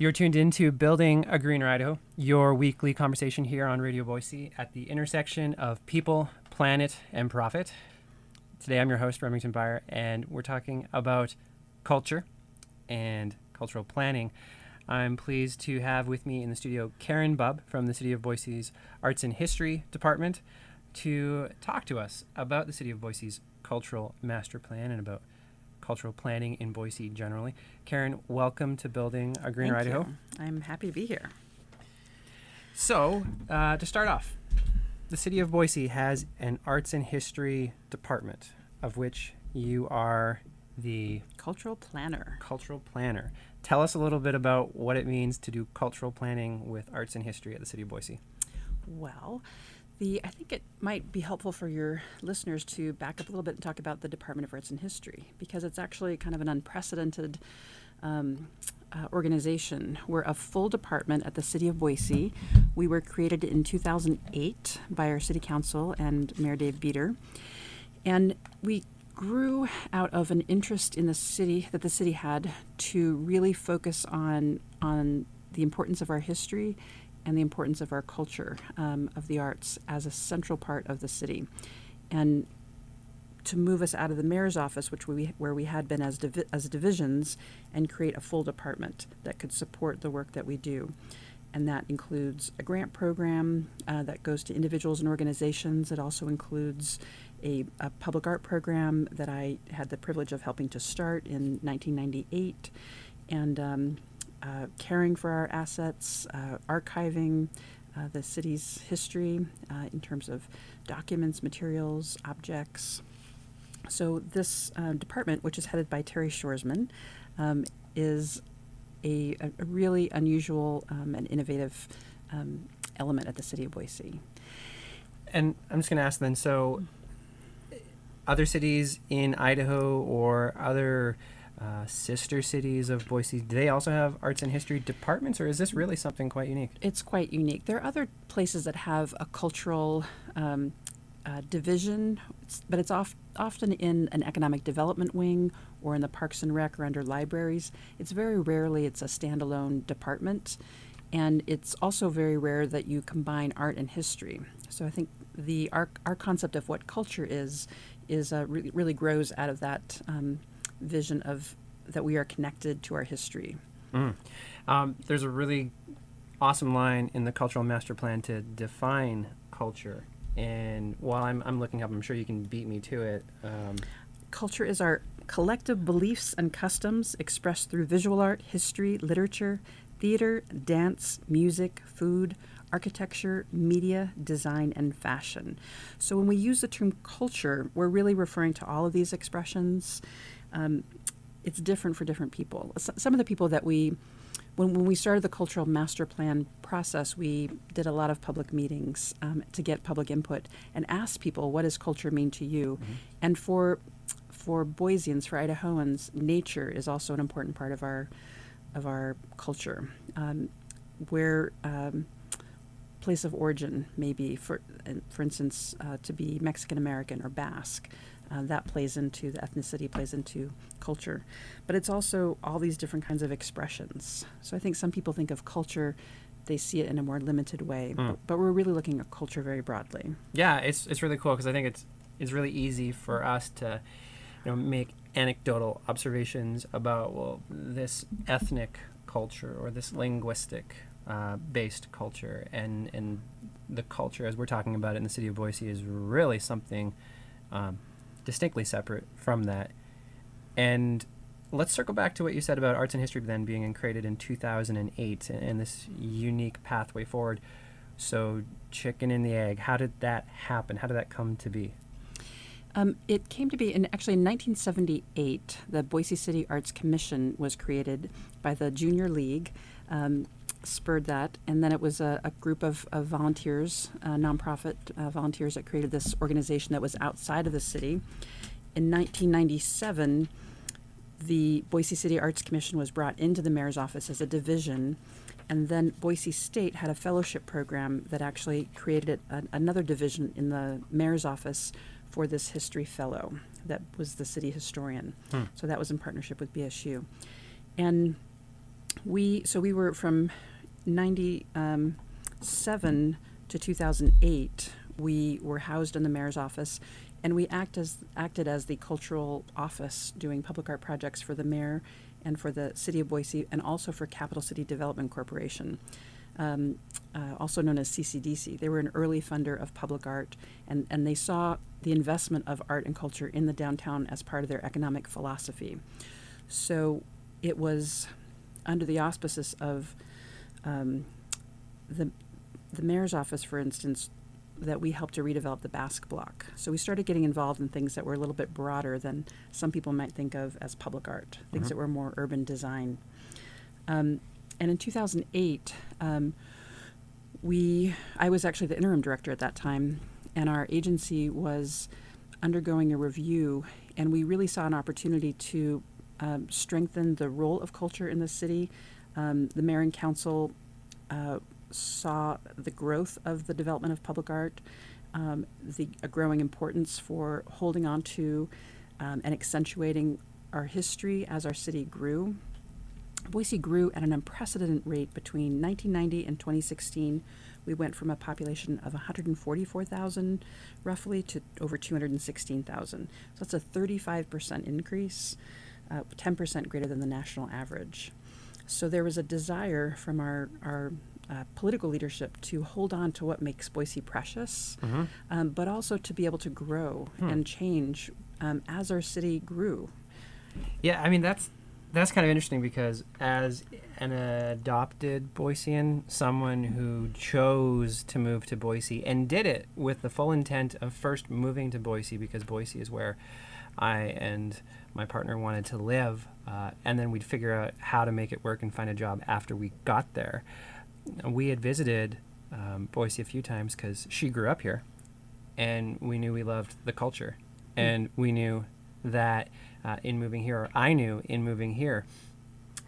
You're tuned into Building a Greener Idaho, your weekly conversation here on Radio Boise at the intersection of people, planet, and profit. Today I'm your host, Remington Beyer, and we're talking about culture and cultural planning. I'm pleased to have with me in the studio Karen Bubb from the City of Boise's Arts and History Department to talk to us about the City of Boise's cultural master plan and about cultural planning in Boise generally. Karen, welcome to Building a Greener Thank Idaho. you. I'm happy to be here. So, uh, to start off, the City of Boise has an Arts and History Department, of which you are the Cultural planner. cultural planner. Tell us a little bit about what it means to do cultural planning with arts and history at the City of Boise. Well, the I think it might be helpful for your listeners to back up a little bit and talk about the Department of Arts and History because it's actually kind of an unprecedented um, uh, organization. We're a full department at the City of Boise. We were created in 2008 by our City Council and Mayor Dave Bieter, and we grew out of an interest in the city that the city had to really focus on on the importance of our history and the importance of our culture um, of the arts as a central part of the city, and to move us out of the mayor's office, which we where we had been as as divisions, and create a full department that could support the work that we do. And that includes a grant program uh, that goes to individuals and organizations. It also includes a, a public art program that I had the privilege of helping to start in 1998, and um, uh, caring for our assets, uh, archiving uh, the city's history uh, in terms of documents, materials, objects. So, this uh, department, which is headed by Terri Schorzman, um, is a, a, really unusual um, and innovative um, element at the city of Boise. And I'm just going to ask then so, other cities in Idaho or other uh, sister cities of Boise, do they also have arts and history departments, or is this really something quite unique? It's quite unique. There are other places that have a cultural um, uh, division, but it's oft, often in an economic development wing or in the Parks and Rec or under libraries. It's very rarely it's a standalone department, and it's also very rare that you combine art and history. So I think the our, our concept of what culture is is uh, really, really grows out of that um, vision of that we are connected to our history. Mm. Um, there's a really awesome line in the cultural master plan to define culture. And while I'm, I'm looking up, I'm sure you can beat me to it. Um, Culture is our collective beliefs and customs expressed through visual art, history, literature, theater, dance, music, food, architecture, media, design, and fashion. So when we use the term culture, we're really referring to all of these expressions. Um, it's different for different people. S- Some of the people that we when, when we started the cultural master plan process, we did a lot of public meetings um, to get public input and ask people, what does culture mean to you? And for for Boiseans, for Idahoans, nature is also an important part of our of our culture. Um, where um, place of origin, maybe for for instance, uh, to be Mexican American or Basque, uh, that plays into the ethnicity, plays into culture. But it's also all these different kinds of expressions. So I think some people think of culture, they see it in a more limited way, Mm. but, but we're really looking at culture very broadly. yeah, it's, it's really cool because I think it's, it's really easy for us to you know, make anecdotal observations about, well, this ethnic culture or this linguistic uh, based culture. And, and the culture, as we're talking about it in the city of Boise, is really something um, distinctly separate from that. And let's circle back to what you said about arts and history then being created in 2008 and, and this unique pathway forward. So, chicken and the egg, how did that happen? How did that come to be? Um, it came to be in actually in 1978. The Boise City Arts Commission was created by the Junior League, um, spurred that, and then it was a, a group of, of volunteers, uh, nonprofit uh, volunteers, that created this organization that was outside of the city. In 1997, the Boise City Arts Commission was brought into the mayor's office as a division, and then Boise State had a fellowship program that actually created a, another division in the mayor's office for this history fellow that was the city historian. Hmm. So that was in partnership with BSU. And we so we were from 97 to 2008 we were housed in the mayor's office and we act as, acted as the cultural office doing public art projects for the mayor and for the city of boise and also for capital city development corporation um, uh, also known as ccdc they were an early funder of public art and, and they saw the investment of art and culture in the downtown as part of their economic philosophy. So it was under the auspices of um, the the mayor's office, for instance, that we helped to redevelop the Basque Block. So we started getting involved in things that were a little bit broader than some people might think of as public art, things Mhm. that were more urban design. Um, and in 2008, um, we I was actually the interim director at that time, and our agency was undergoing a review, and we really saw an opportunity to um, strengthen the role of culture in the city. Um, the mayor and council uh, saw the growth of the development of public art, um, the a growing importance for holding on to um, and accentuating our history as our city grew. Boise grew at an unprecedented rate between 1990 and 2016. We went from a population of 144,000 roughly to over 216,000. So that's a 35% increase, uh, 10% greater than the national average. So there was a desire from our, our uh, political leadership to hold on to what makes Boise precious, Mhm. um, but also to be able to grow Hmm. and change um, as our city grew. Yeah, I mean that's that's kind of interesting because as an adopted Boisean, someone who chose to move to Boise and did it with the full intent of first moving to Boise because Boise is where I and my partner wanted to live, uh, and then we'd figure out how to make it work and find a job after we got there. We had visited um, Boise a few times because she grew up here, and we knew we loved the culture, and we knew that uh, in moving here, or I knew in moving here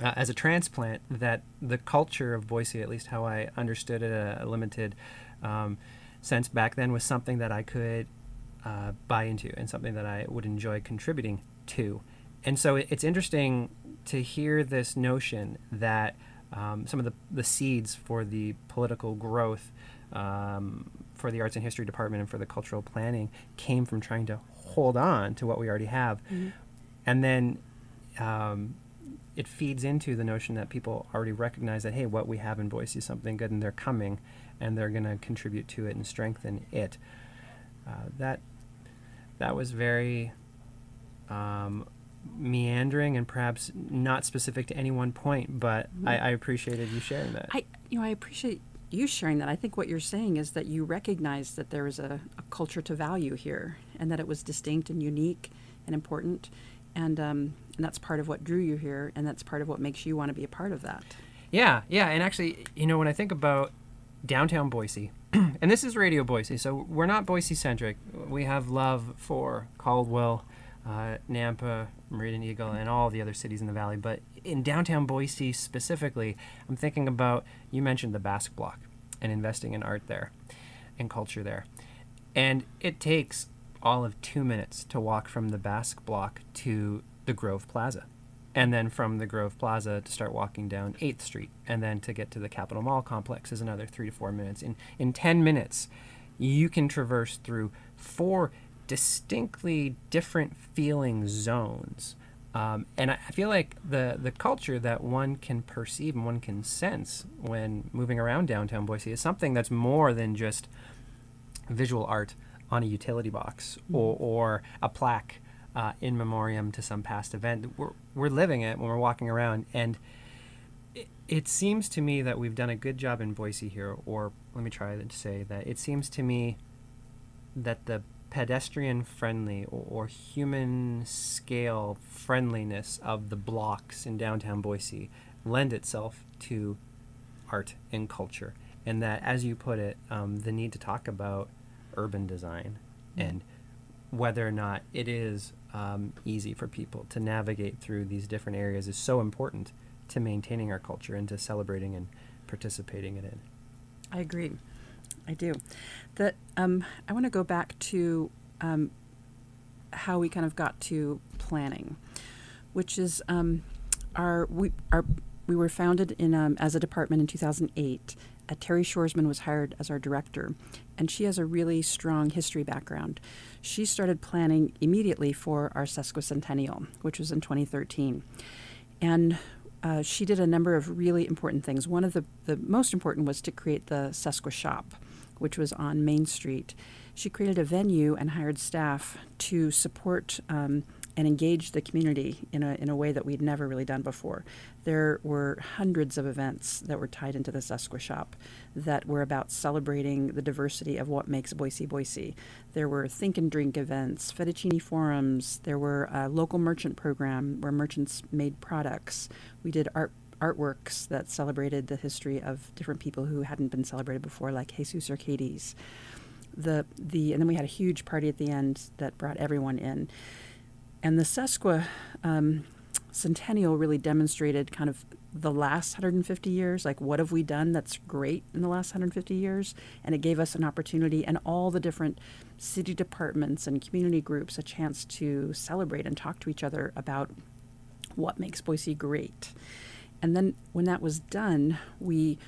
uh, as a transplant, that the culture of Boise, at least how I understood it, a, a limited um, sense back then, was something that I could uh, buy into and something that I would enjoy contributing to. And so it's interesting to hear this notion that um, some of the, the seeds for the political growth um, for the Arts and History Department and for the cultural planning came from trying to hold on to what we already have. And then um, it feeds into the notion that people already recognize that, hey, what we have in Boise is something good and they're coming and they're going to contribute to it and strengthen it. Uh, that that was very um, meandering and perhaps not specific to any one point, but I, I appreciated you sharing that. I, you know, I appreciate you sharing that. I think what you're saying is that you recognize that there is a, a culture to value here, and that it was distinct and unique and important, and um, and that's part of what drew you here, and that's part of what makes you want to be a part of that. Yeah, yeah, and actually, you know, when I think about downtown Boise, and this is Radio Boise, so we're not Boise centric. We have love for Caldwell, uh, Nampa, Meridian Eagle, and all the other cities in the valley. But in downtown Boise specifically, I'm thinking about you mentioned the Basque Block and investing in art there and culture there. And it takes all of two minutes to walk from the Basque Block to the Grove Plaza. And then from the Grove Plaza to start walking down 8th Street. And then to get to the Capitol Mall complex is another three to four minutes. In, in 10 minutes, you can traverse through four distinctly different feeling zones. Um, and I I feel like the, the culture that one can perceive and one can sense when moving around downtown Boise is something that's more than just visual art on a utility box or, or a plaque uh, in memoriam to some past event. We're, we're living it when we're walking around. And it, it seems to me that we've done a good job in Boise here, or let me try to say that it seems to me that the pedestrian friendly or, or human scale friendliness of the blocks in downtown Boise lend itself to art and culture. And that, as you put it, um, the need to talk about urban design and whether or not it is um, easy for people to navigate through these different areas is so important to maintaining our culture and to celebrating and participating in it. I agree. I do. That um, I want to go back to um, how we kind of got to planning, which is um, our we our we were founded in um, as a department in 2008. Uh, Terri Schorzman was hired as our director, and she has a really strong history background. She started planning immediately for our sesquicentennial, which was in 2013. And uh, she did a number of really important things. One of the, the most important was to create the Sesqua Shop, which was on Main Street. She created a venue and hired staff to support um, and engage the community in a, in a way that we'd never really done before. There were hundreds of events that were tied into the Sesqua Shop that were about celebrating the diversity of what makes Boise Boise. There were think and drink events, fettuccine forums. There were a local merchant program where merchants made products. We did art artworks that celebrated the history of different people who hadn't been celebrated before, like Jesus Urquides. The the and then we had a huge party at the end that brought everyone in. And the Sesqua um, Centennial really demonstrated kind of the last 150 years, like what have we done that's great in the last 150 years? And it gave us an opportunity and all the different city departments and community groups a chance to celebrate and talk to each other about what makes Boise great. And then when that was done, we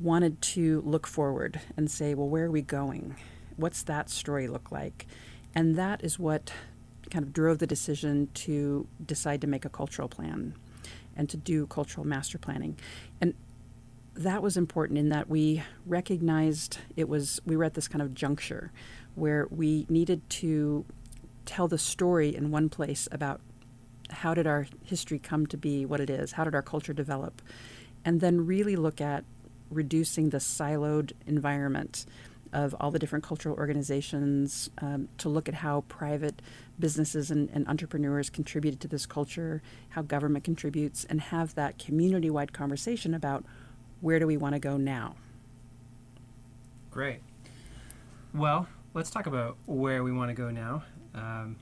wanted to look forward and say, well, where are we going? What's that story look like? And that is what kind of drove the decision to decide to make a cultural plan and to do cultural master planning. And that was important in that we recognized it was we were at this kind of juncture where we needed to tell the story in one place about how did our history come to be what it is how did our culture develop and then really look at reducing the siloed environment of all the different cultural organizations um, to look at how private businesses and, and entrepreneurs contributed to this culture, how government contributes, and have that community wide conversation about where do we want to go now. Great. Well, let's talk about where we want to go now. Um,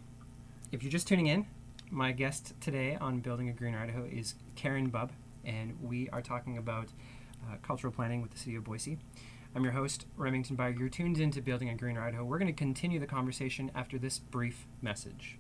if you're just tuning in, my guest today on Building a Greener Idaho is Karen Bubb, and we are talking about uh, cultural planning with the City of Boise. I'm your host, Remington Byer. You're tuned into Building a Greener Idaho. We're going to continue the conversation after this brief message.